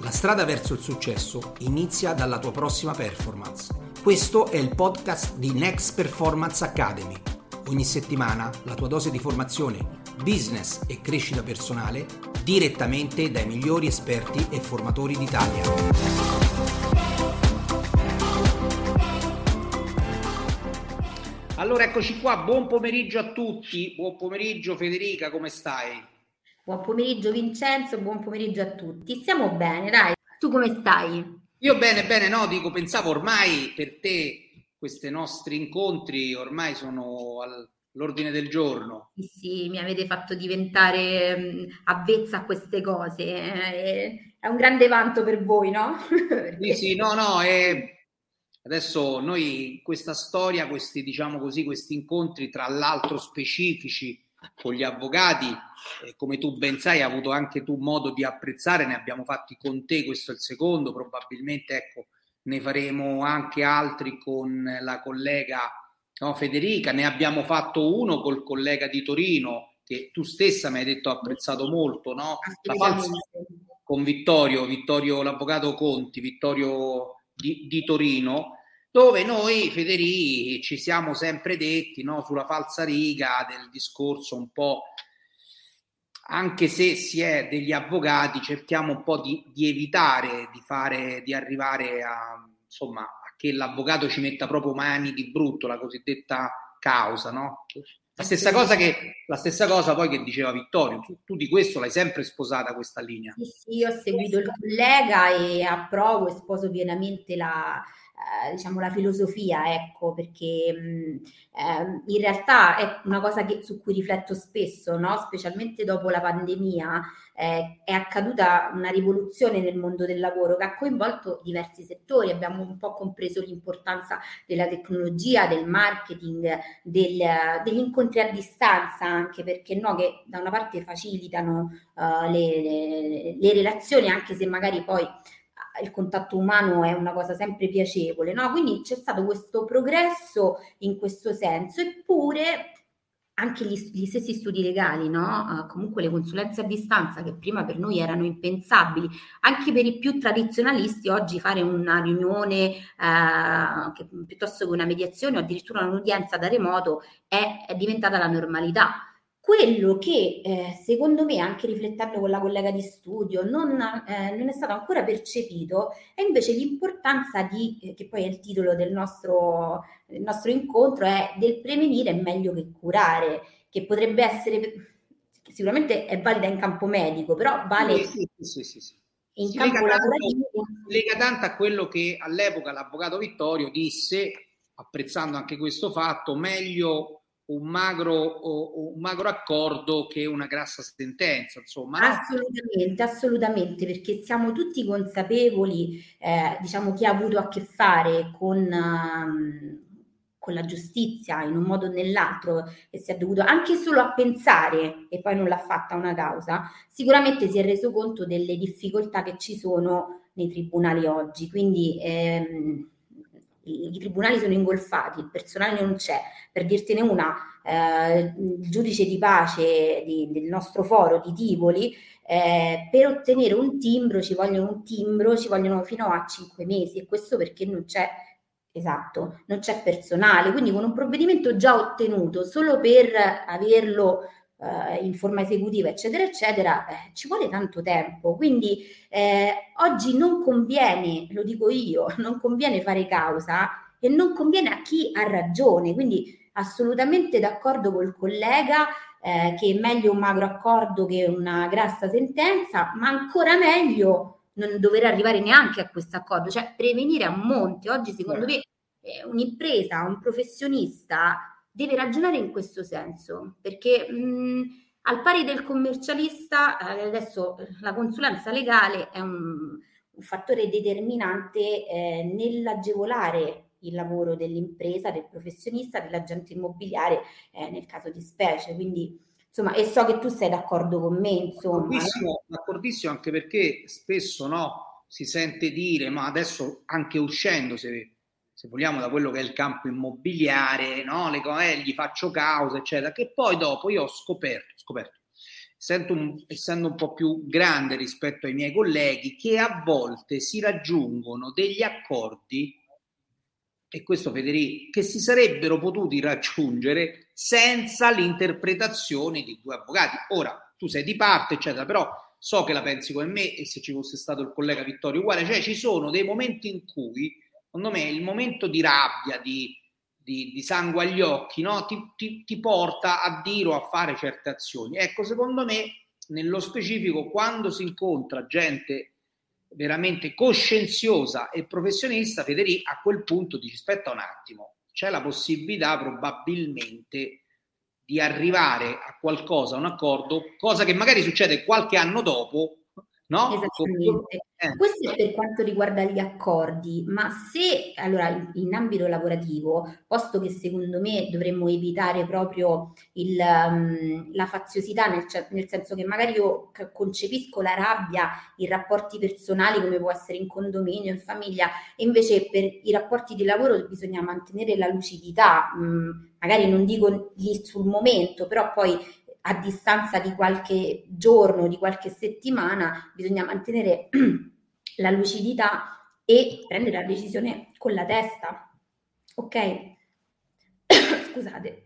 La strada verso il successo inizia dalla tua prossima performance. Questo è il podcast di Next Performance Academy. Ogni settimana la tua dose di formazione, business e crescita personale direttamente dai migliori esperti e formatori d'Italia. Allora eccoci qua, buon pomeriggio a tutti, buon pomeriggio Federica, come stai? Buon pomeriggio Vincenzo, buon pomeriggio a tutti. Stiamo bene, dai. Tu come stai? Io bene, bene, no, dico, pensavo ormai per te questi nostri incontri ormai sono all'ordine del giorno. Sì, sì, mi avete fatto diventare mh, avvezza a queste cose. Eh, è un grande vanto per voi, no? Perché... Sì, sì, no, no, è... Adesso noi questa storia, questi diciamo così, questi incontri tra l'altro specifici con gli avvocati, eh, come tu ben sai, hai avuto anche tu modo di apprezzare, ne abbiamo fatti con te, questo è il secondo, probabilmente ecco, ne faremo anche altri con la collega no, Federica, ne abbiamo fatto uno col collega di Torino, che tu stessa mi hai detto ha apprezzato molto, no? Falsa, con Vittorio, Vittorio l'avvocato Conti, Vittorio di, di Torino, dove noi, Federici, ci siamo sempre detti no, sulla falsa riga del discorso un po', anche se si è degli avvocati, cerchiamo un po' di, di evitare di, fare, di arrivare a, insomma, a che l'avvocato ci metta proprio mani di brutto, la cosiddetta causa, no? La stessa, cosa che, la stessa cosa poi che diceva Vittorio, tu, tu, di questo l'hai sempre sposata questa linea. Sì, sì, io ho seguito il collega e approvo e sposo pienamente la, eh, diciamo la filosofia, ecco, perché eh, in realtà è una cosa che, su cui rifletto spesso, no? specialmente dopo la pandemia, eh, è accaduta una rivoluzione nel mondo del lavoro che ha coinvolto diversi settori, abbiamo un po' compreso l'importanza della tecnologia, del marketing, del, degli incontri a distanza, anche perché no, che da una parte facilitano uh, le, le, le relazioni, anche se magari poi il contatto umano è una cosa sempre piacevole, no? Quindi c'è stato questo progresso in questo senso, eppure anche gli, gli stessi studi legali, no? Uh, comunque le consulenze a distanza che prima per noi erano impensabili, anche per i più tradizionalisti oggi fare una riunione uh, che, piuttosto che una mediazione o addirittura un'udienza da remoto è, è diventata la normalità. Quello che eh, secondo me, anche riflettendo con la collega di studio, non, eh, non è stato ancora percepito è invece l'importanza di, eh, che poi è il titolo del nostro, del nostro incontro, è del prevenire è meglio che curare, che potrebbe essere, sicuramente è valida in campo medico, però vale sì, sì, sì, sì. in si campo lega lavorativo. Tanto, lega tanto a quello che all'epoca l'avvocato Vittorio disse, apprezzando anche questo fatto, meglio un magro, un magro accordo che una grassa sentenza, insomma. Assolutamente, assolutamente, perché siamo tutti consapevoli, eh, diciamo, chi ha avuto a che fare con, um, con la giustizia in un modo o nell'altro e si è dovuto anche solo a pensare e poi non l'ha fatta una causa, sicuramente si è reso conto delle difficoltà che ci sono nei tribunali oggi. Quindi ehm, i, tribunali sono ingolfati, il personale non c'è. Per dirtene una, eh, il giudice di pace di, del nostro foro di Tivoli, eh, per ottenere un timbro ci vogliono un timbro, ci vogliono fino a cinque mesi e questo perché non c'è esatto, non c'è personale, quindi con un provvedimento già ottenuto solo per averlo eh, in forma esecutiva, eccetera, eccetera, eh, ci vuole tanto tempo. Quindi eh, oggi non conviene, lo dico io, non conviene fare causa e non conviene a chi ha ragione. Quindi assolutamente d'accordo col collega eh, che è meglio un magro accordo che una grassa sentenza, ma ancora meglio non dover arrivare neanche a questo accordo, cioè prevenire a monte. Oggi secondo me eh, un'impresa, un professionista deve ragionare in questo senso, perché mh, al pari del commercialista, eh, adesso la consulenza legale è un, un fattore determinante eh, nell'agevolare il lavoro dell'impresa, del professionista, dell'agente immobiliare eh, nel caso di specie. Quindi, insomma, e so che tu sei d'accordo con me, insomma. D'accordissimo, d'accordissimo anche perché spesso no, si sente dire, ma adesso anche uscendo, se se vogliamo, da quello che è il campo immobiliare, no? Le, eh, gli faccio causa, eccetera, che poi dopo io ho scoperto, scoperto un, essendo un po' più grande rispetto ai miei colleghi, che a volte si raggiungono degli accordi, e questo Federico, che si sarebbero potuti raggiungere senza l'interpretazione di due avvocati. Ora, tu sei di parte, eccetera, però so che la pensi come me e se ci fosse stato il collega Vittorio uguale, cioè ci sono dei momenti in cui, secondo me, il momento di rabbia, di, di, di sangue agli occhi, no? ti, ti, ti porta a dire o a fare certe azioni. Ecco, secondo me, nello specifico, quando si incontra gente veramente coscienziosa e professionista, Federico, a quel punto dici aspetta un attimo, c'è la possibilità probabilmente di arrivare a qualcosa, a un accordo, cosa che magari succede qualche anno dopo, no? Esattamente. Eh. Questo è per quanto riguarda gli accordi, ma se allora in ambito lavorativo, posto che secondo me dovremmo evitare proprio il, um, la faziosità, nel, nel, senso che magari io concepisco la rabbia in rapporti personali come può essere in condominio, in famiglia, e invece per i rapporti di lavoro bisogna mantenere la lucidità, um, magari non dico lì sul momento, però poi a distanza di qualche giorno, di qualche settimana, bisogna mantenere la lucidità e prendere la decisione con la testa. Ok? Scusate.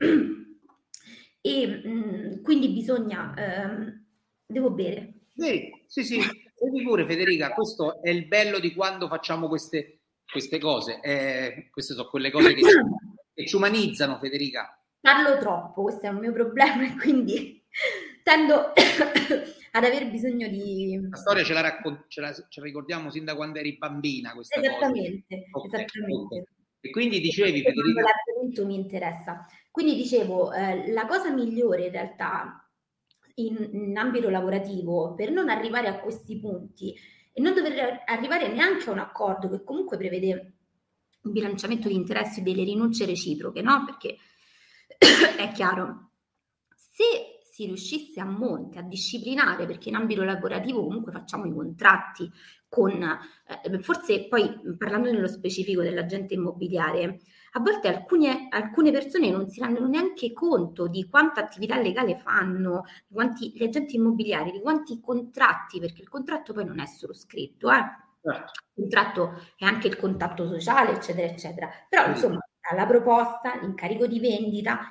E mh, mm, quindi bisogna... Ehm, devo bere. Sì, sì, sì. Bevi pure Federica, questo è il bello di quando facciamo queste, queste cose. Eh, queste sono quelle cose che, che ci umanizzano, Federica. Parlo troppo, questo è un mio problema e quindi tendo ad aver bisogno di... La storia ce la, raccont- ce la, ce la ricordiamo sin da quando eri bambina. esattamente, okay, esattamente. Okay. E quindi dicevi... Federica... L'argomento mi interessa. Quindi dicevo, eh, la cosa migliore in realtà in, in ambito lavorativo per non arrivare a questi punti e non dover arrivare neanche a un accordo che comunque prevede un bilanciamento di interessi e delle rinunce reciproche, no? Perché è chiaro, se si riuscisse a monte a disciplinare, perché in ambito lavorativo comunque facciamo i contratti con, eh, forse poi parlando nello specifico dell'agente immobiliare, a volte alcune, alcune, persone non si rendono neanche conto di quanta attività legale fanno, di quanti, gli agenti immobiliari, di quanti contratti, perché il contratto poi non è solo scritto, eh. Certo. il contratto è anche il contatto sociale, eccetera, eccetera. Però insomma la proposta, l'incarico di vendita,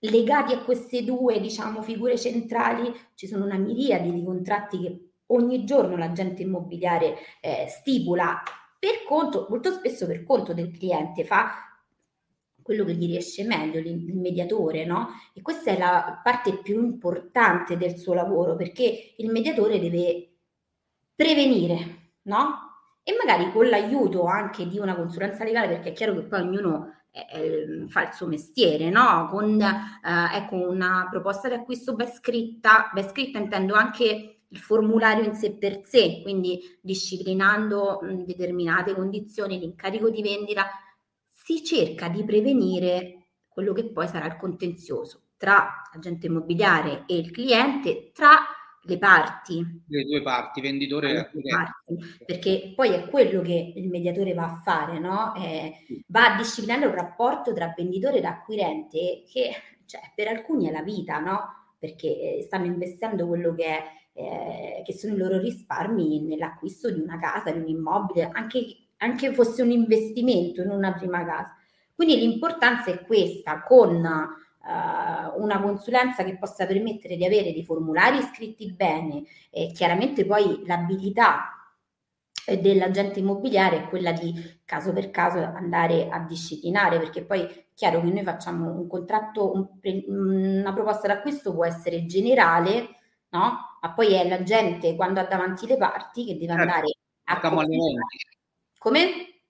legati a queste due, diciamo, figure centrali, ci sono una miriade di contratti che ogni giorno l'agente immobiliare eh, stipula per conto, molto spesso per conto del cliente, fa quello che gli riesce meglio, il mediatore, no? E questa è la parte più importante del suo lavoro, perché il mediatore deve prevenire, no? E magari con l'aiuto anche di una consulenza legale, perché è chiaro che poi ognuno eh, fa il suo mestiere, no? Con eh, ecco, una proposta di acquisto ben scritta, ben scritta intendo anche il formulario in sé per sé, quindi disciplinando mh, determinate condizioni, l'incarico di vendita, si cerca di prevenire quello che poi sarà il contenzioso tra agente immobiliare e il cliente, tra le parti. Le due parti, venditore e parti, perché poi è quello che il mediatore va a fare, no? Eh, va a disciplinare un rapporto tra venditore ed acquirente che cioè, per alcuni è la vita, no? Perché eh, stanno investendo quello che, è, eh, che sono i loro risparmi nell'acquisto di una casa, di un immobile, anche, anche fosse un investimento in una prima casa. Quindi l'importanza è questa, con uh, una consulenza che possa permettere di avere dei formulari scritti bene e chiaramente poi l'abilità eh, dell'agente immobiliare è quella di caso per caso andare a disciplinare perché poi è chiaro che noi facciamo un contratto, un, una proposta d'acquisto può essere generale, no? Ma poi è l'agente quando ha davanti le parti che deve certo. andare a camaleontici. Come?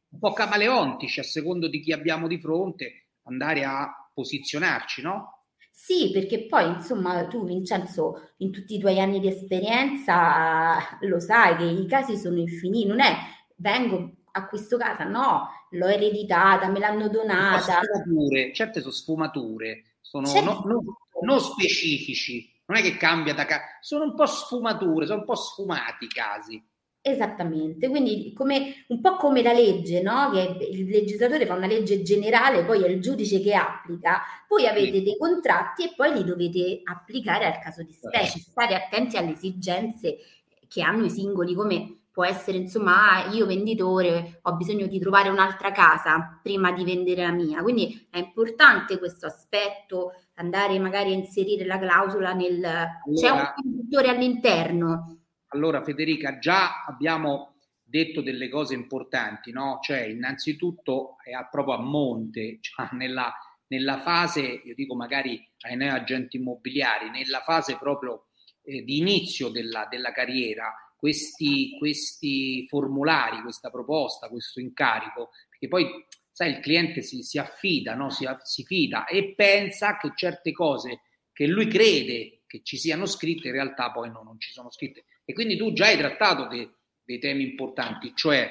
Un po' camaleontici a secondo di chi abbiamo di fronte, andare a posizionarci, no? Sì, perché poi insomma tu Vincenzo in tutti i tuoi anni di esperienza lo sai che i casi sono infiniti, non è vengo acquisto casa, no, l'ho ereditata, me l'hanno donata. Sfumature, certe sono sfumature, sono certo. non, non specifici, non è che cambia da casa, sono un po' sfumature, sono un po' sfumati i casi. Esattamente, quindi come, un po' come la legge, no? che il legislatore fa una legge generale, poi è il giudice che applica, voi avete dei contratti e poi li dovete applicare al caso di specie, stare attenti alle esigenze che hanno i singoli, come può essere insomma ah, io venditore ho bisogno di trovare un'altra casa prima di vendere la mia, quindi è importante questo aspetto, andare magari a inserire la clausola nel... Allora, c'è un conduttore all'interno allora, Federica, già abbiamo detto delle cose importanti, no? Cioè, innanzitutto è proprio a monte, cioè nella, nella fase, io dico magari ai noi agenti immobiliari, nella fase proprio eh, di inizio della, della carriera, questi, questi, formulari, questa proposta, questo incarico, perché poi sai, il cliente si, si affida, no? si, si, fida e pensa che certe cose che lui crede che ci siano scritte in realtà poi no, non ci sono scritte. E quindi tu già hai trattato de, dei temi importanti, cioè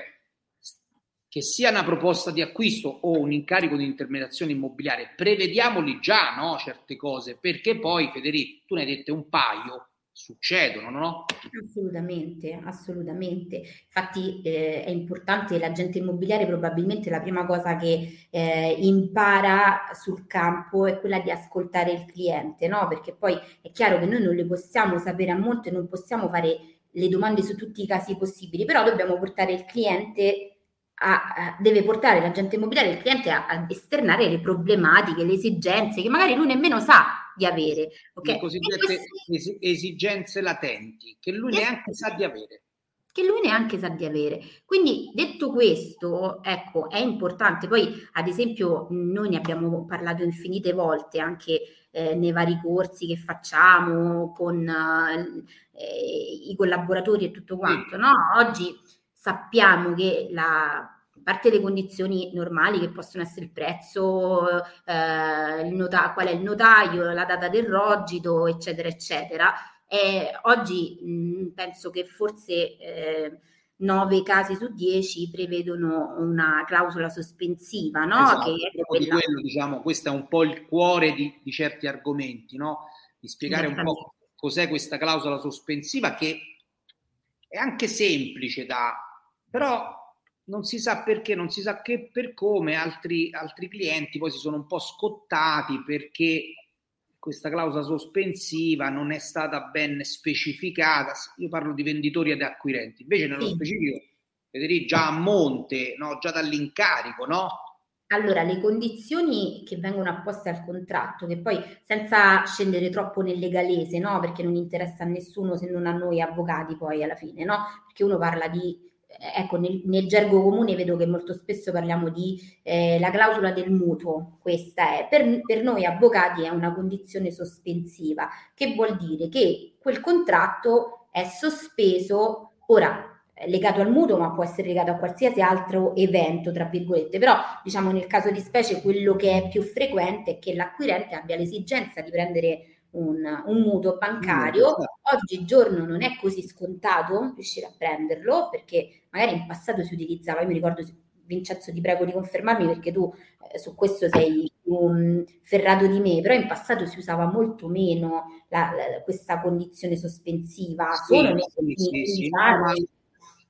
che sia una proposta di acquisto o un incarico di intermediazione immobiliare, prevediamoli già no, certe cose, perché poi Federico, tu ne hai dette un paio, succedono, no? Assolutamente, assolutamente. Infatti eh, è importante, l'agente immobiliare probabilmente la prima cosa che eh, impara sul campo è quella di ascoltare il cliente, no? Perché poi è chiaro che noi non le possiamo sapere a monte, non possiamo fare le domande su tutti i casi possibili, però dobbiamo portare il cliente a, a, deve portare l'agente immobiliare il cliente a, a esternare le problematiche, le esigenze che magari lui nemmeno sa di avere. Okay? Le cosiddette queste... esigenze latenti che lui neanche sa di avere. Che lui neanche sa di avere. Quindi, detto questo, ecco, è importante. Poi, ad esempio, noi ne abbiamo parlato infinite volte anche eh, nei vari corsi che facciamo con eh, i collaboratori e tutto quanto. No? Oggi sappiamo che la parte le condizioni normali che possono essere il prezzo, eh, il nota- qual è il notaio, la data del rogito, eccetera, eccetera. E oggi mh, penso che forse eh, 9 casi su 10 prevedono una clausola sospensiva, no? Esatto, che quella... quello, diciamo, questo è un po' il cuore di, di certi argomenti, no? Di spiegare un po' cos'è questa clausola sospensiva che è anche semplice da... però non si sa perché, non si sa che per come altri, altri clienti poi si sono un po' scottati perché questa clausola sospensiva non è stata ben specificata. Io parlo di venditori ed acquirenti, invece nello sì. specifico, Federico, già a monte, no? già dall'incarico, no? Allora, le condizioni che vengono apposte al contratto, che poi senza scendere troppo nel legalese, no? Perché non interessa a nessuno se non a noi avvocati poi alla fine, no? Perché uno parla di ecco, nel, nel, gergo comune vedo che molto spesso parliamo di eh, la clausola del mutuo, questa è, per, per, noi avvocati è una condizione sospensiva, che vuol dire che quel contratto è sospeso, ora legato al mutuo, ma può essere legato a qualsiasi altro evento, tra virgolette, però diciamo nel caso di specie quello che è più frequente è che l'acquirente abbia l'esigenza di prendere un, un mutuo bancario, certo. oggigiorno non è così scontato riuscire a prenderlo perché magari in passato si utilizzava, io mi ricordo Vincenzo ti prego di confermarmi perché tu eh, su questo sei più ferrato di me, però in passato si usava molto meno la, la, questa condizione sospensiva, sì, solo sì, sì, sì, no,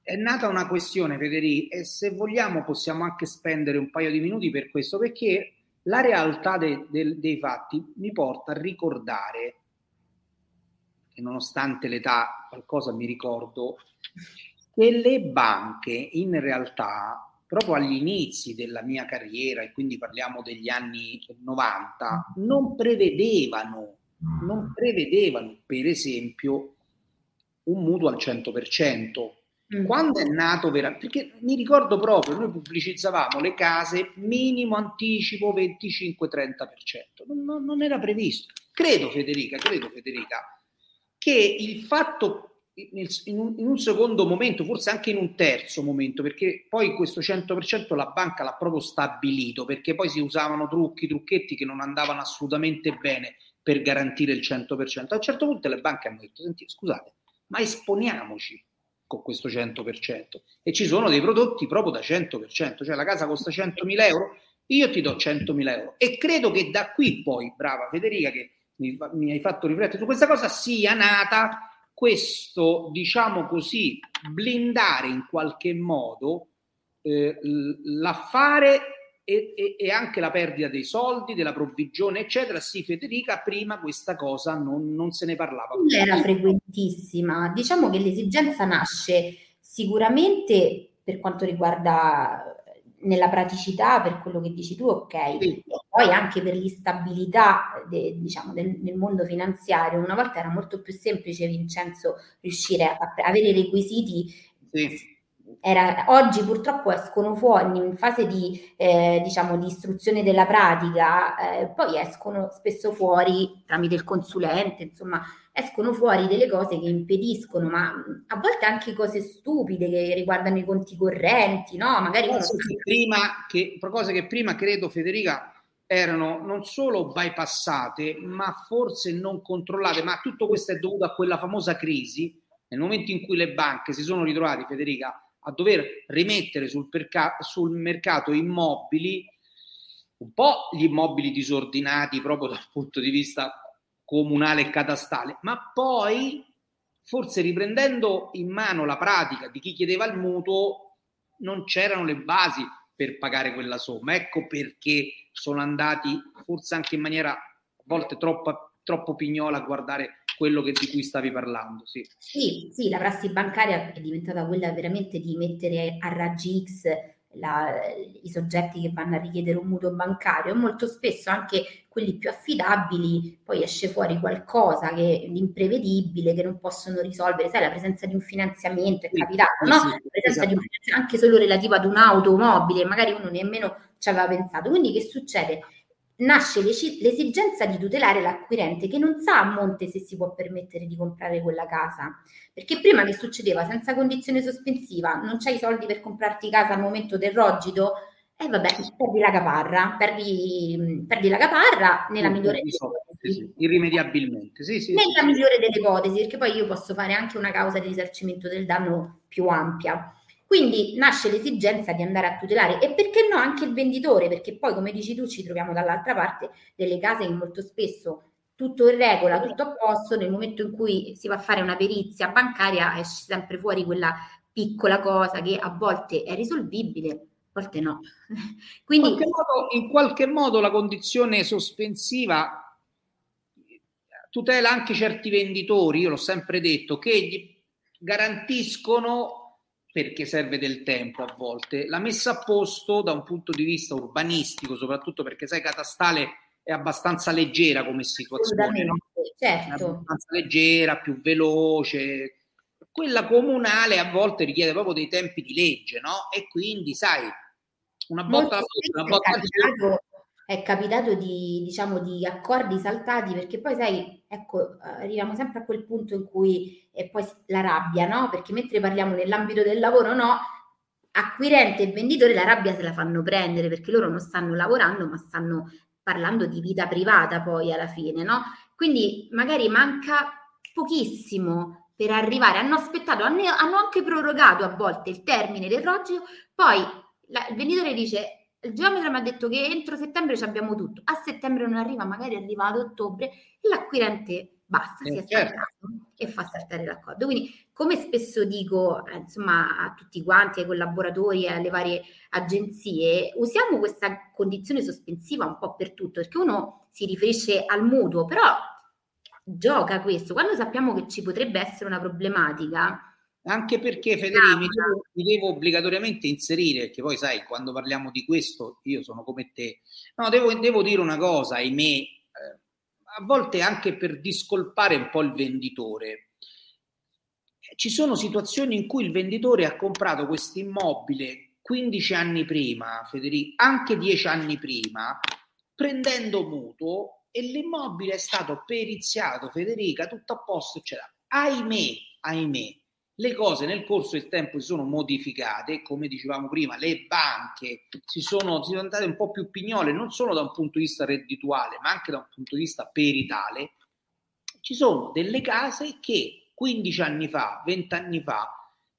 è nata una questione Federico e se vogliamo possiamo anche spendere un paio di minuti per questo perché la realtà de, de, dei fatti mi porta a ricordare, che nonostante l'età qualcosa mi ricordo, che le banche in realtà, proprio agli inizi della mia carriera, e quindi parliamo degli anni 90, non prevedevano, non prevedevano per esempio un mutuo al 100%. Mm. Quando è nato veramente, perché mi ricordo proprio, noi pubblicizzavamo le case minimo anticipo 25-30%, non, non era previsto. Credo Federica, credo Federica, che il fatto in un, secondo momento, forse anche in un terzo momento, perché poi questo 100% la banca l'ha proprio stabilito, perché poi si usavano trucchi, trucchetti che non andavano assolutamente bene per garantire il 100%. A un certo punto le banche hanno detto, senti, scusate, ma esponiamoci, con questo 100% e ci sono dei prodotti proprio da 100%, cioè la casa costa 100.000 euro, io ti do 100.000 euro. E credo che da qui poi, brava Federica che mi, mi hai fatto riflettere su questa cosa, sia nata questo, diciamo così, blindare in qualche modo eh, l'affare e, e, e, anche la perdita dei soldi, della provvigione, eccetera. Sì, Federica, prima questa cosa non, non se ne parlava. Non era frequentissima. Diciamo che l'esigenza nasce sicuramente per quanto riguarda nella praticità, per quello che dici tu, ok, sì. e poi anche per l'instabilità de, diciamo, del, nel mondo finanziario. Una volta era molto più semplice, Vincenzo, riuscire a, a avere i requisiti. Sì era, oggi purtroppo escono fuori in fase di, eh, diciamo, di istruzione della pratica, eh, poi escono spesso fuori tramite il consulente, insomma, escono fuori delle cose che impediscono, ma a volte anche cose stupide che riguardano i conti correnti, no? Magari cose che prima, che, cose che prima credo, Federica, erano non solo bypassate, ma forse non controllate, ma tutto questo è dovuto a quella famosa crisi, nel momento in cui le banche si sono ritrovate, Federica, a dover rimettere sul, perca- sul mercato immobili, un po' gli immobili disordinati proprio dal punto di vista comunale e catastale, ma poi forse riprendendo in mano la pratica di chi chiedeva il mutuo, non c'erano le basi per pagare quella somma. Ecco perché sono andati forse anche in maniera a volte troppo, troppo pignola a guardare quello che, di cui stavi parlando. Sì. sì, sì, la prassi bancaria è diventata quella veramente di mettere a raggi X la, i soggetti che vanno a richiedere un mutuo bancario molto spesso anche quelli più affidabili poi esce fuori qualcosa che di imprevedibile che non possono risolvere sai la presenza di un finanziamento è capitato sì, no? La presenza esatto. di un esatto. anche solo relativa ad un'automobile magari uno nemmeno ci aveva pensato quindi che succede nasce l'esigenza di tutelare l'acquirente che non sa a monte se si può permettere di comprare quella casa. Perché prima che succedeva senza condizione sospensiva, non c'hai i soldi per comprarti casa al momento del rogito, e eh vabbè, perdi la caparra, perdi, perdi la caparra nella migliore delle ipotesi. Irrimediabilmente, sì, sì. Nella migliore delle ipotesi, perché poi io posso fare anche una causa di risarcimento del danno più ampia. Quindi nasce l'esigenza di andare a tutelare e perché no anche il venditore, perché poi come dici tu ci troviamo dall'altra parte delle case che molto spesso tutto in regola, tutto a posto, nel momento in cui si va a fare una perizia bancaria esce sempre fuori quella piccola cosa che a volte è risolvibile, a volte no. Quindi, in, qualche modo, in qualche modo la condizione sospensiva tutela anche certi venditori, io l'ho sempre detto, che gli garantiscono perché serve del tempo a volte. La messa a posto da un punto di vista urbanistico, soprattutto perché sai, catastale è abbastanza leggera come situazione, no? certo. È abbastanza leggera, più veloce. Quella comunale a volte richiede proprio dei tempi di legge, no? E quindi, sai, una botta alla una botta è capitato di, diciamo, di accordi saltati perché poi sai, ecco, arriviamo sempre a quel punto in cui è poi la rabbia, no? Perché mentre parliamo nell'ambito del lavoro, no, acquirente e venditore la rabbia se la fanno prendere perché loro non stanno lavorando, ma stanno parlando di vita privata poi alla fine, no? Quindi magari manca pochissimo per arrivare, hanno aspettato, hanno, anche prorogato a volte il termine del rogio, poi la, il venditore dice il geometra mi ha detto che entro settembre ci abbiamo tutto, a settembre non arriva, magari arriva ad ottobre e l'acquirente basta, eh, si è certo. stancato e fa saltare l'accordo. Quindi, come spesso dico, eh, insomma, a tutti quanti, ai collaboratori, alle varie agenzie, usiamo questa condizione sospensiva un po' per tutto, perché uno si riferisce al mutuo, però gioca questo. Quando sappiamo che ci potrebbe essere una problematica, anche perché Federico mi, devo, mi devo obbligatoriamente inserire, perché poi sai, quando parliamo di questo, io sono come te. No, devo, devo dire una cosa, ahimè, eh, a volte anche per discolpare un po' il venditore. Ci sono situazioni in cui il venditore ha comprato questo immobile 15 anni prima, Federico, anche 10 anni prima, prendendo mutuo e l'immobile è stato periziato, Federica, tutto a posto, eccetera. Ahimè, ahimè, le cose nel corso del tempo si sono modificate, come dicevamo prima, le banche si sono, si sono andate un po' più pignole, non solo da un punto di vista reddituale, ma anche da un punto di vista peritale. Ci sono delle case che 15 anni fa, 20 anni fa,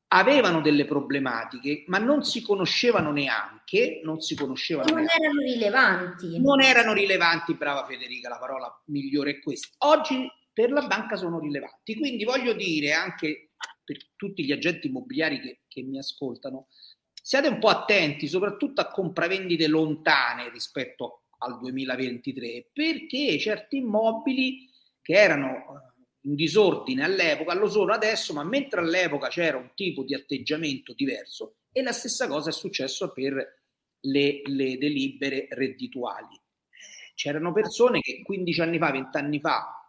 avevano delle problematiche, ma non si conoscevano neanche, non si conoscevano non neanche. erano rilevanti. Non erano rilevanti, brava Federica, la parola migliore è questa. Oggi per la banca sono rilevanti. Quindi voglio dire anche per tutti gli agenti immobiliari che, che mi ascoltano, siate un po' attenti soprattutto a compravendite lontane rispetto al 2023, perché certi immobili che erano eh, in disordine all'epoca lo sono adesso, ma mentre all'epoca c'era un tipo di atteggiamento diverso, e la stessa cosa è successo per le, le delibere reddituali. C'erano persone che 15 anni fa, 20 anni fa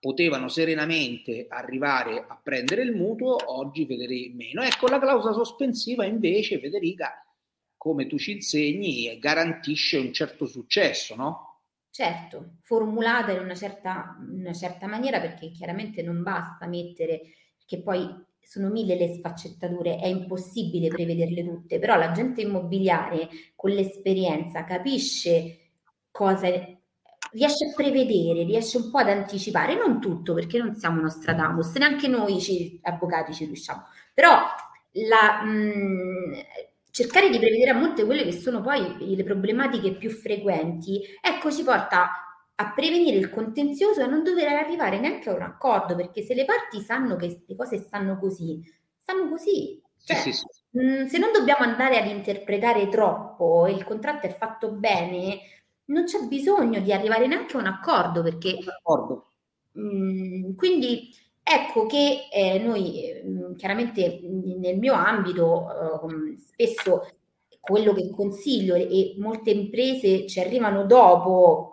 potevano serenamente arrivare a prendere il mutuo, oggi Federica meno. Ecco, la clausola sospensiva invece, Federica, come tu ci insegni, garantisce un certo successo, no? Certo, formulata in una certa, una certa maniera perché chiaramente non basta mettere, che poi sono mille le sfaccettature, è impossibile prevederle tutte, però l'agente immobiliare con l'esperienza capisce cosa riesce a prevedere, riesce un po' ad anticipare, non tutto perché non siamo Nostradamus, neanche noi ci, avvocati ci riusciamo, però la, mh, cercare di prevedere a molte quelle che sono poi le problematiche più frequenti, ecco ci porta a prevenire il contenzioso e a non dover arrivare neanche a un accordo, perché se le parti sanno che le cose stanno così, stanno così. Cioè, sì, sì, sì. Mh, se non dobbiamo andare ad interpretare troppo il contratto è fatto bene, non c'è bisogno di arrivare neanche a un accordo perché... D'accordo. Mh, quindi ecco che eh, noi mh, chiaramente nel mio ambito eh, spesso quello che consiglio e molte imprese ci arrivano dopo,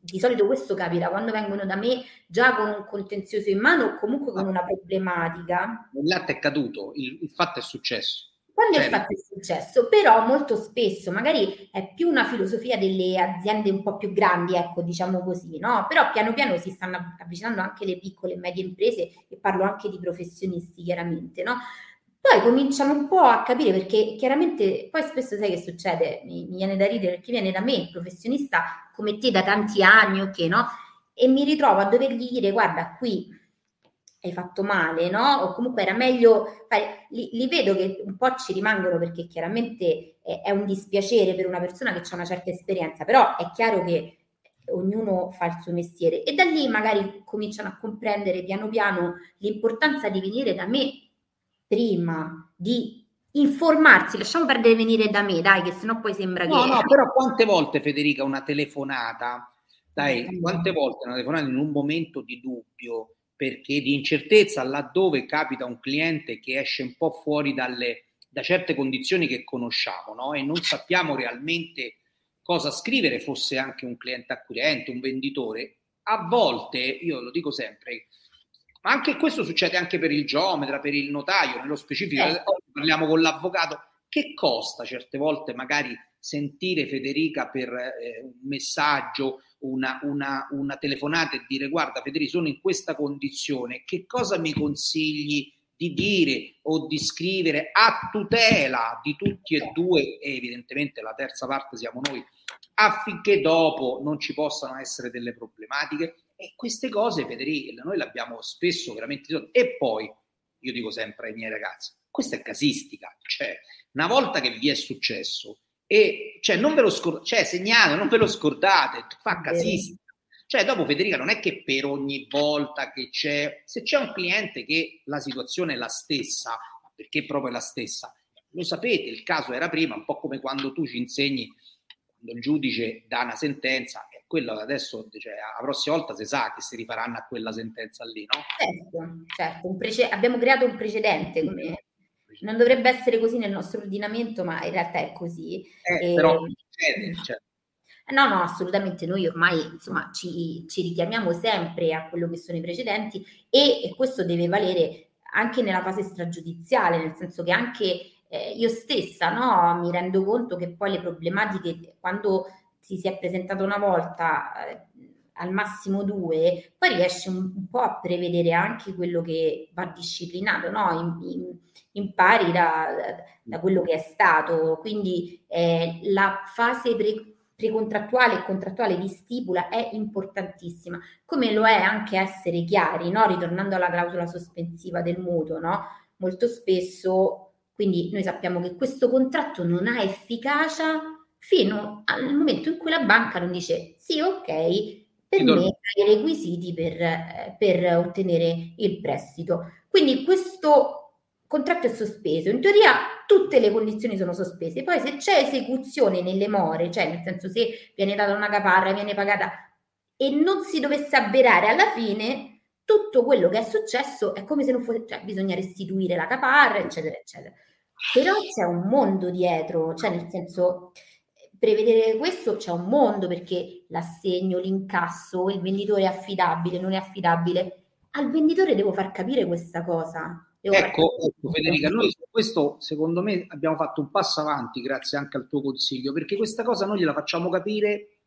di solito questo capita quando vengono da me già con un contenzioso in mano o comunque con una problematica. Il latte è caduto, il, il fatto è successo. Quando certo. è fatto il successo, però molto spesso magari è più una filosofia delle aziende un po' più grandi, ecco, diciamo così, no? Però piano piano si stanno avvicinando anche le piccole e medie imprese e parlo anche di professionisti, chiaramente, no? Poi cominciano un po' a capire perché chiaramente poi spesso sai che succede, mi, mi viene da ridere perché viene da me, professionista come te da tanti anni, ok, no? E mi ritrovo a dovergli dire guarda qui hai fatto male, no? O comunque era meglio fare. Li, li vedo che un po' ci rimangono perché chiaramente è, è, un dispiacere per una persona che ha una certa esperienza, però è chiaro che ognuno fa il suo mestiere e da lì magari cominciano a comprendere piano piano l'importanza di venire da me prima di informarsi, lasciamo perdere venire da me, dai, che sennò poi sembra no, che... No, però quante volte Federica una telefonata, dai, quante volte una telefonata in un momento di dubbio, perché di incertezza laddove capita un cliente che esce un po' fuori dalle, da certe condizioni che conosciamo no? e non sappiamo realmente cosa scrivere, fosse anche un cliente acquirente, un venditore, a volte, io lo dico sempre, ma anche questo succede anche per il geometra, per il notaio, nello specifico, eh. parliamo con l'avvocato, che costa certe volte magari sentire Federica per eh, un messaggio, una, una, una, telefonata e dire guarda Federica sono in questa condizione, che cosa mi consigli di dire o di scrivere a tutela di tutti e due? E evidentemente la terza parte siamo noi affinché dopo non ci possano essere delle problematiche. E queste cose Federica noi le abbiamo spesso veramente e poi io dico sempre ai miei ragazzi questa è casistica. Cioè una volta che vi è successo e cioè non ve lo scordate, cioè segnate, non ve lo scordate, fa casistica. Cioè, dopo Federica non è che per ogni volta che c'è, se c'è un cliente che la situazione è la stessa, perché proprio è la stessa, lo sapete, il caso era prima, un po' come quando tu ci insegni, quando il giudice dà una sentenza, e quello adesso, cioè, la prossima volta si sa che si rifaranno a quella sentenza lì, no? Certo, certo. Prece- abbiamo creato un precedente, come non dovrebbe essere così nel nostro ordinamento, ma in realtà è così. Eh, e, però succede, cioè. No, no, assolutamente. Noi ormai insomma, ci, ci, richiamiamo sempre a quello che sono i precedenti e, e, questo deve valere anche nella fase stragiudiziale, nel senso che anche eh, io stessa no, mi rendo conto che poi le problematiche, quando si, si è presentata una volta, eh, al massimo due, poi riesci un, un, po' a prevedere anche quello che va disciplinato, no? In, in, impari da, da, quello che è stato. Quindi eh, la fase pre, precontrattuale e contrattuale di stipula è importantissima, come lo è anche essere chiari, no? ritornando alla clausola sospensiva del mutuo. No? Molto spesso, quindi noi sappiamo che questo contratto non ha efficacia fino al momento in cui la banca non dice sì, ok, per me i requisiti per, eh, per ottenere il prestito. Quindi questo contratto è sospeso. In teoria tutte le condizioni sono sospese. Poi se c'è esecuzione nelle more, cioè nel senso se viene data una caparra, viene pagata e non si dovesse avverare alla fine, tutto quello che è successo è come se non fosse, cioè bisogna restituire la caparra, eccetera, eccetera. Però c'è un mondo dietro, cioè nel senso prevedere questo c'è un mondo perché l'assegno, l'incasso, il venditore è affidabile, non è affidabile. Al venditore devo far capire questa cosa. Devo ecco, ecco Federica, noi su questo secondo me abbiamo fatto un passo avanti grazie anche al tuo consiglio, perché questa cosa noi gliela facciamo capire,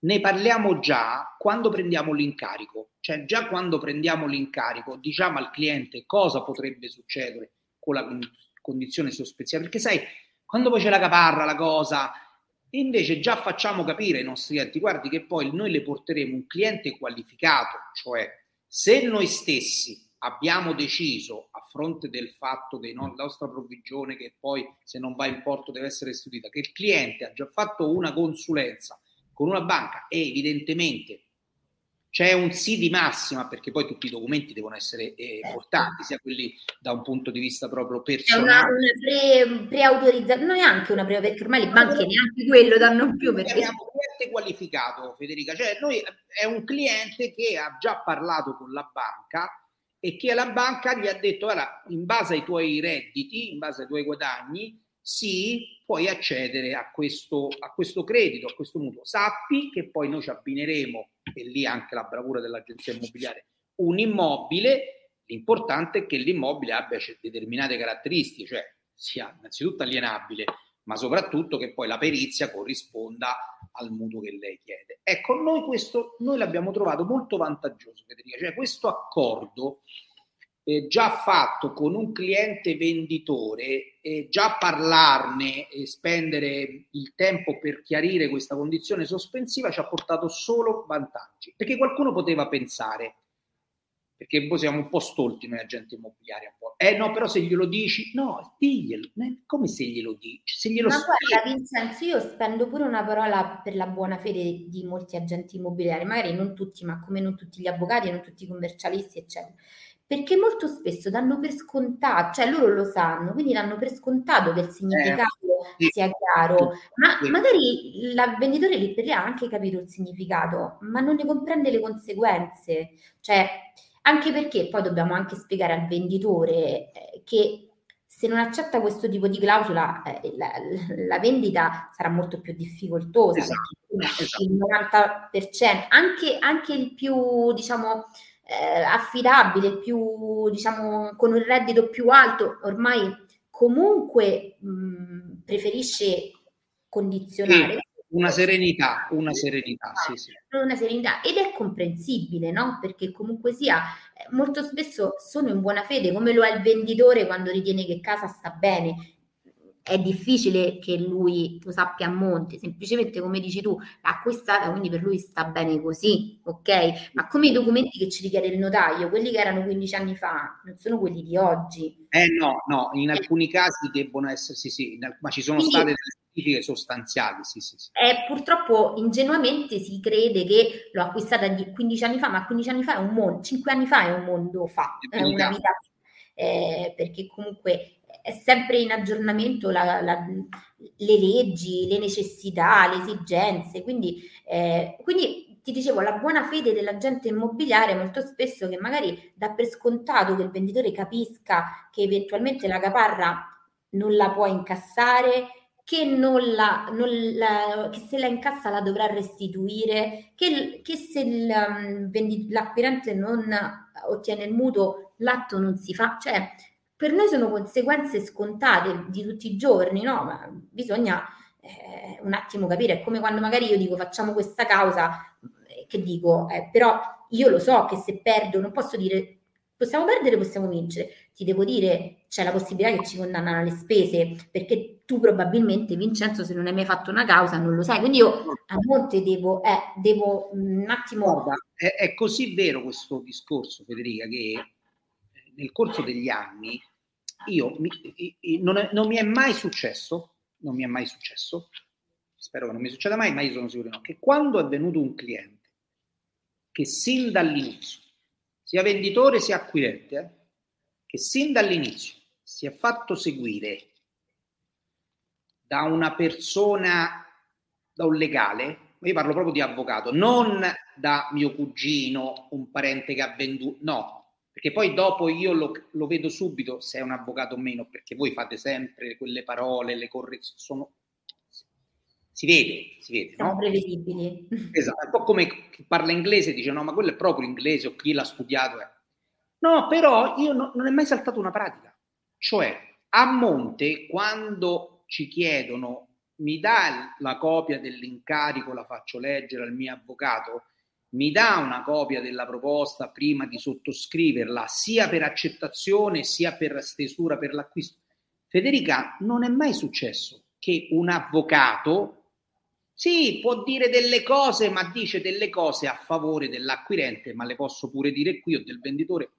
ne parliamo già quando prendiamo l'incarico, cioè già quando prendiamo l'incarico diciamo al cliente cosa potrebbe succedere con la condizione sospensiva, perché sai, quando poi c'è la caparra, la cosa, Invece già facciamo capire ai nostri clienti, guardi che poi noi le porteremo un cliente qualificato, cioè se noi stessi abbiamo deciso a fronte del fatto che la nostra provvigione che poi se non va in porto deve essere restituita, che il cliente ha già fatto una consulenza con una banca e evidentemente c'è un sì di massima perché poi tutti i documenti devono essere eh, certo. portati, sia quelli da un punto di vista proprio personale. È una, una pre, preautorizzazione, non è anche una pre, perché ormai le banche neanche quello danno più. Perché... Abbiamo un cliente qualificato, Federica, cioè noi è un cliente che ha già parlato con la banca e che la banca gli ha detto, guarda, in base ai tuoi redditi, in base ai tuoi guadagni, sì, puoi accedere a questo, a questo credito, a questo mutuo. Sappi che poi noi ci abbineremo, e lì anche la bravura dell'agenzia immobiliare, un immobile, l'importante è che l'immobile abbia determinate caratteristiche, cioè sia innanzitutto alienabile, ma soprattutto che poi la perizia corrisponda al mutuo che lei chiede. Ecco, noi questo noi l'abbiamo trovato molto vantaggioso, Federica, cioè questo accordo eh, già fatto con un cliente venditore, eh, già parlarne e spendere il tempo per chiarire questa condizione sospensiva ci ha portato solo vantaggi. Perché qualcuno poteva pensare, perché poi siamo un po' stolti noi agenti immobiliari, un po'. Eh no, però se glielo dici, no, diglielo, come se glielo dici? Se glielo Ma guarda Vincenzo, io spendo pure una parola per la buona fede di molti agenti immobiliari, magari non tutti, ma come non tutti gli avvocati, non tutti i commercialisti, eccetera perché molto spesso danno per scontato, cioè loro lo sanno, quindi danno per scontato che il significato eh, sia chiaro, ma sì. magari il venditore lì per lì ha anche capito il significato, ma non ne comprende le conseguenze, cioè anche perché poi dobbiamo anche spiegare al venditore eh, che se non accetta questo tipo di clausola eh, la, la, vendita sarà molto più difficoltosa, esatto, esatto. il 90%, anche, anche il più, diciamo, eh, affidabile, più diciamo con un reddito più alto, ormai comunque mh, preferisce condizionare. Sì, una serenità, una serenità, sì, sì. Una serenità ed è comprensibile, no? Perché comunque sia, eh, molto spesso sono in buona fede, come lo è il venditore quando ritiene che casa sta bene è difficile che lui lo sappia a monte, semplicemente come dici tu, l'ha acquistata, quindi per lui sta bene così, ok? Ma come i documenti che ci richiede il notaio, quelli che erano 15 anni fa, non sono quelli di oggi. Eh no, no, in alcuni casi debbono essere, sì, sì, ma ci sono quindi, state delle specifiche sostanziali, sì, sì, sì. Eh, purtroppo ingenuamente si crede che l'ho acquistata 15 anni fa, ma 15 anni fa è un mondo, 5 anni fa è un mondo fa, è una vita, eh, perché comunque è sempre in aggiornamento la, la, le leggi, le necessità, le esigenze. Quindi, eh, quindi ti dicevo, la buona fede dell'agente immobiliare molto spesso che magari dà per scontato che il venditore capisca che eventualmente la caparra non la può incassare, che, non la, non la, che se la incassa la dovrà restituire, che, che se il, um, l'acquirente non ottiene il mutuo l'atto non si fa. Cioè, per noi sono conseguenze scontate di tutti i giorni, no? Ma bisogna eh, un attimo capire, è come quando magari io dico facciamo questa causa, eh, che dico, eh, però io lo so che se perdo non posso dire possiamo perdere, possiamo vincere, ti devo dire c'è la possibilità che ci condannano alle spese, perché tu probabilmente Vincenzo se non hai mai fatto una causa non lo sai, quindi io a monte devo, eh, devo un attimo... Guarda, è, è così vero questo discorso Federica che eh, nel corso degli anni io mi, non, è, non mi è mai successo, non mi è mai successo, spero che non mi succeda mai, ma io sono sicuro no, che quando è venuto un cliente che sin dall'inizio, sia venditore sia acquirente, eh, che sin dall'inizio si è fatto seguire da una persona, da un legale, io parlo proprio di avvocato, non da mio cugino, un parente che ha venduto, no, perché poi dopo io lo, lo, vedo subito se è un avvocato o meno, perché voi fate sempre quelle parole, le correzioni, sono... si vede, si vede, Sono no? prevedibili. Esatto, è un po' come chi parla inglese dice no, ma quello è proprio inglese o chi l'ha studiato. Eh. No, però io no, non è mai saltato una pratica, cioè a monte quando ci chiedono mi dà la copia dell'incarico, la faccio leggere al mio avvocato, mi dà una copia della proposta prima di sottoscriverla, sia per accettazione sia per stesura per l'acquisto. Federica, non è mai successo che un avvocato, sì, può dire delle cose, ma dice delle cose a favore dell'acquirente, ma le posso pure dire qui o del venditore.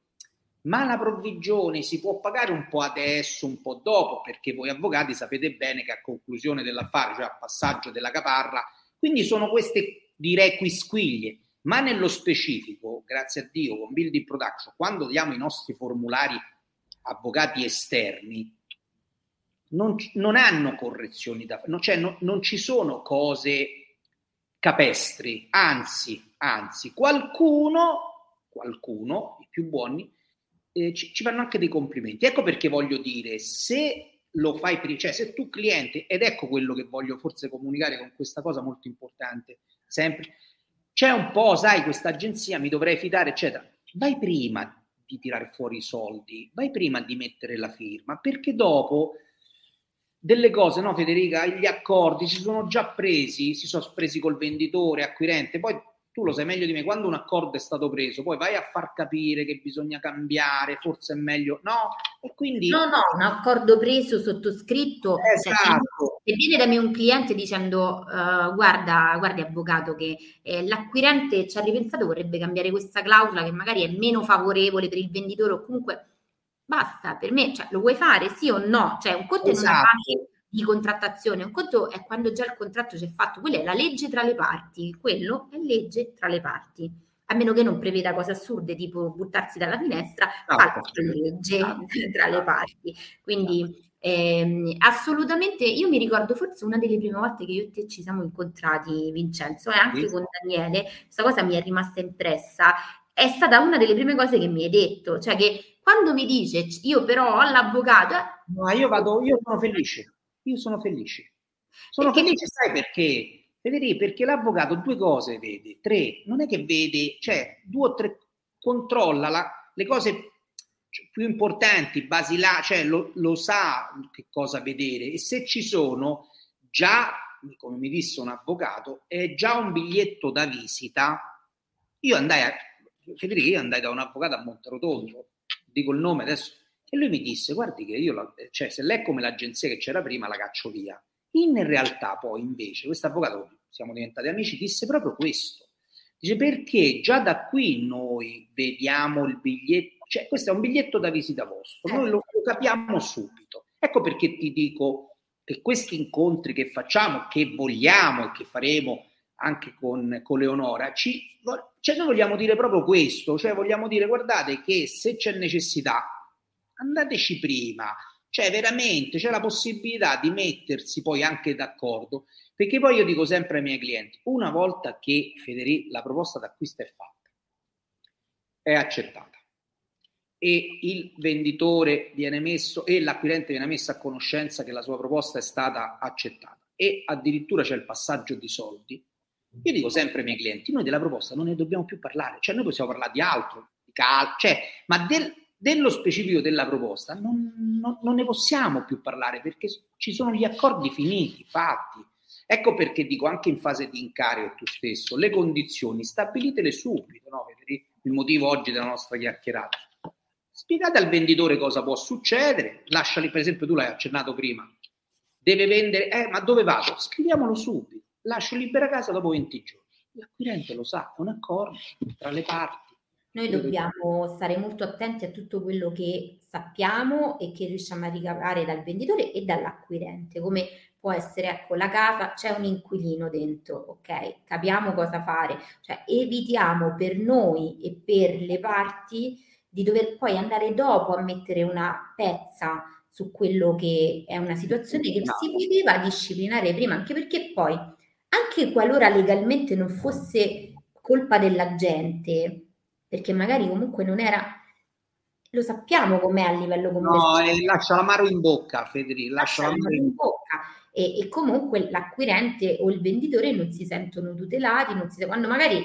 Ma la provvigione si può pagare un po' adesso, un po' dopo, perché voi avvocati sapete bene che a conclusione dell'affare, cioè a passaggio della caparra, quindi sono queste direi quisquiglie ma nello specifico, grazie a Dio, con Building Production, quando diamo i nostri formulari avvocati esterni, non, non hanno correzioni da fare, cioè no, non ci sono cose capestri, anzi, anzi, qualcuno, qualcuno, i più buoni, eh, ci, ci, fanno anche dei complimenti. Ecco perché voglio dire, se lo fai prima, cioè se tu cliente, ed ecco quello che voglio forse comunicare con questa cosa molto importante, sempre, c'è un po', sai, questa agenzia mi dovrei fidare, eccetera. Vai prima di tirare fuori i soldi, vai prima di mettere la firma, perché dopo delle cose, no Federica, gli accordi si sono già presi, si sono presi col venditore, acquirente, poi tu lo sai meglio di me, quando un accordo è stato preso, poi vai a far capire che bisogna cambiare, forse è meglio, no? E quindi... No, no, un accordo preso, sottoscritto, cioè, esatto. e viene da me un cliente dicendo, uh, guarda, guardi avvocato, che eh, l'acquirente ci ha ripensato, vorrebbe cambiare questa clausola che magari è meno favorevole per il venditore o comunque basta, per me, cioè, lo vuoi fare sì o no? Cioè un conto esatto. è una fase di contrattazione, un conto è quando già il contratto c'è fatto, quella è la legge tra le parti, quello è legge tra le parti, a meno che non preveda cose assurde tipo buttarsi dalla finestra, no, fa la legge no. tra le parti. Quindi eh, assolutamente, io mi ricordo forse una delle prime volte che io e te ci siamo incontrati, Vincenzo, e anche sì. con Daniele, questa cosa mi è rimasta impressa, è stata una delle prime cose che mi hai detto, cioè che quando mi dice io però ho l'avvocato... No, io vado, io sono felice io sono felice. Sono perché felice, sai perché? Federico, perché l'avvocato due cose vede, tre, non è che vede, cioè due o tre, controlla la, le cose più importanti, basilari, cioè lo, lo, sa che cosa vedere e se ci sono già, come mi disse un avvocato, è già un biglietto da visita. Io andai a, Federico, io andai da un avvocato a Monterotondo, dico il nome adesso, e lui mi disse, guardi che io, la, cioè se lei è come l'agenzia che c'era prima, la caccio via. In realtà poi invece, questo avvocato, siamo diventati amici, disse proprio questo. Dice perché già da qui noi vediamo il biglietto, cioè questo è un biglietto da visita vostro, noi lo, lo capiamo subito. Ecco perché ti dico che questi incontri che facciamo, che vogliamo e che faremo anche con, con Leonora, ci, cioè noi vogliamo dire proprio questo, cioè vogliamo dire guardate che se c'è necessità andateci prima, cioè veramente c'è la possibilità di mettersi poi anche d'accordo, perché poi io dico sempre ai miei clienti, una volta che Federico, la proposta d'acquisto è fatta, è accettata e il venditore viene messo e l'acquirente viene messo a conoscenza che la sua proposta è stata accettata e addirittura c'è il passaggio di soldi, io dico sempre ai miei clienti, noi della proposta non ne dobbiamo più parlare, cioè noi possiamo parlare di altro, di cal- cioè, ma del, dello specifico della proposta non, non, non, ne possiamo più parlare perché ci sono gli accordi finiti, fatti. Ecco perché dico anche in fase di incarico tu stesso, le condizioni stabilitele subito, no? il motivo oggi della nostra chiacchierata. Spiegate al venditore cosa può succedere, lasciali, per esempio tu l'hai accennato prima, deve vendere, eh, ma dove vado? Scriviamolo subito, lascio libera casa dopo 20 giorni. L'acquirente lo sa, è un accordo tra le parti Noi dobbiamo stare molto attenti a tutto quello che sappiamo e che riusciamo a ricavare dal venditore e dall'acquirente, come può essere, ecco, la casa, c'è un inquilino dentro, ok? Capiamo cosa fare, cioè evitiamo per noi e per le parti di dover poi andare dopo a mettere una pezza su quello che è una situazione che si poteva disciplinare prima, anche perché poi, anche qualora legalmente non fosse colpa della gente, perché magari comunque non era lo sappiamo com'è a livello commerciale. No, e lascia l'amaro in bocca, Federico, lascia, lascia l'amaro in bocca. E, e, comunque l'acquirente o il venditore non si sentono tutelati, non si, quando magari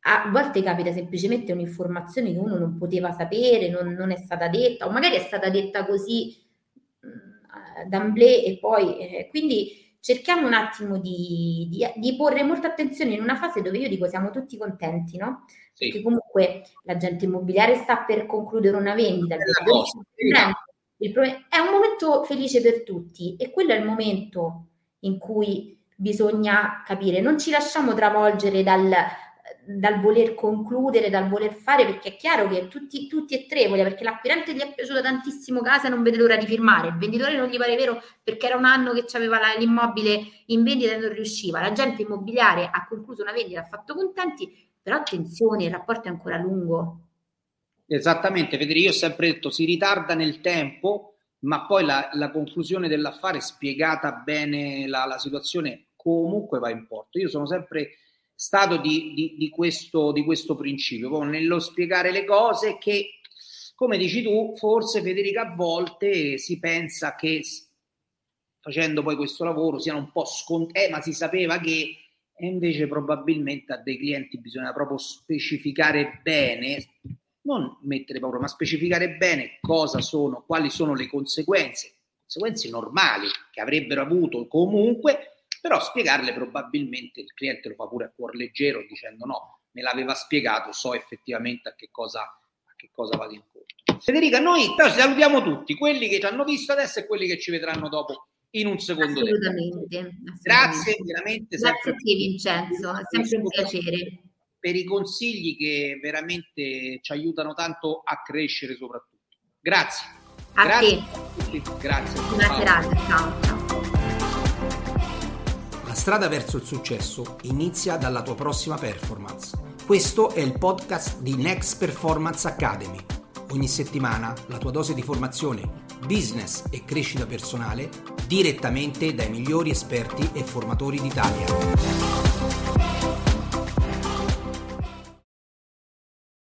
a volte capita semplicemente un'informazione che uno non poteva sapere, non, non è stata detta, o magari è stata detta così mm, d'amblè e poi eh, quindi cerchiamo un attimo di, di, di, porre molta attenzione in una fase dove io dico siamo tutti contenti, no? Sì. Perché comunque l'agente immobiliare sta per concludere una vendita, il problema, è un momento felice per tutti e quello è il momento in cui bisogna capire, non ci lasciamo travolgere dal, dal voler concludere, dal voler fare, perché è chiaro che tutti, tutti e tre vogliono, perché l'acquirente gli è piaciuta tantissimo casa e non vede l'ora di firmare, il venditore non gli pare vero perché era un anno che aveva l'immobile in vendita e non riusciva, l'agente immobiliare ha concluso una vendita, ha fatto contenti, però attenzione, il rapporto è ancora lungo. Esattamente, Federico, io ho sempre detto, si ritarda nel tempo, ma poi la, la conclusione dell'affare spiegata bene la, la situazione comunque va in porto. Io sono sempre stato di, di, di, questo, di questo principio, nello spiegare le cose che, come dici tu, forse Federica a volte si pensa che facendo poi questo lavoro siano un po' scontate, eh, ma si sapeva che e invece probabilmente a dei clienti bisogna proprio specificare bene, non mettere paura, ma specificare bene cosa sono, quali sono le conseguenze, conseguenze normali che avrebbero avuto comunque però spiegarle probabilmente il cliente lo fa pure a cuor leggero dicendo no, me l'aveva spiegato, so effettivamente a che cosa, a che cosa vado incontro. Federica, noi però salutiamo tutti, quelli che ci hanno visto adesso e quelli che ci vedranno dopo in un secondo assolutamente, tempo. Assolutamente. Grazie, veramente. Grazie a te Vincenzo, è sempre un piacere. Per i consigli che veramente ci aiutano tanto a crescere soprattutto. Grazie. A Grazie. te. Grazie. Buona serata, ciao. ciao strada verso il successo inizia dalla tua prossima performance. Questo è il podcast di Next Performance Academy. Ogni settimana la tua dose di formazione, business e crescita personale direttamente dai migliori esperti e formatori d'Italia.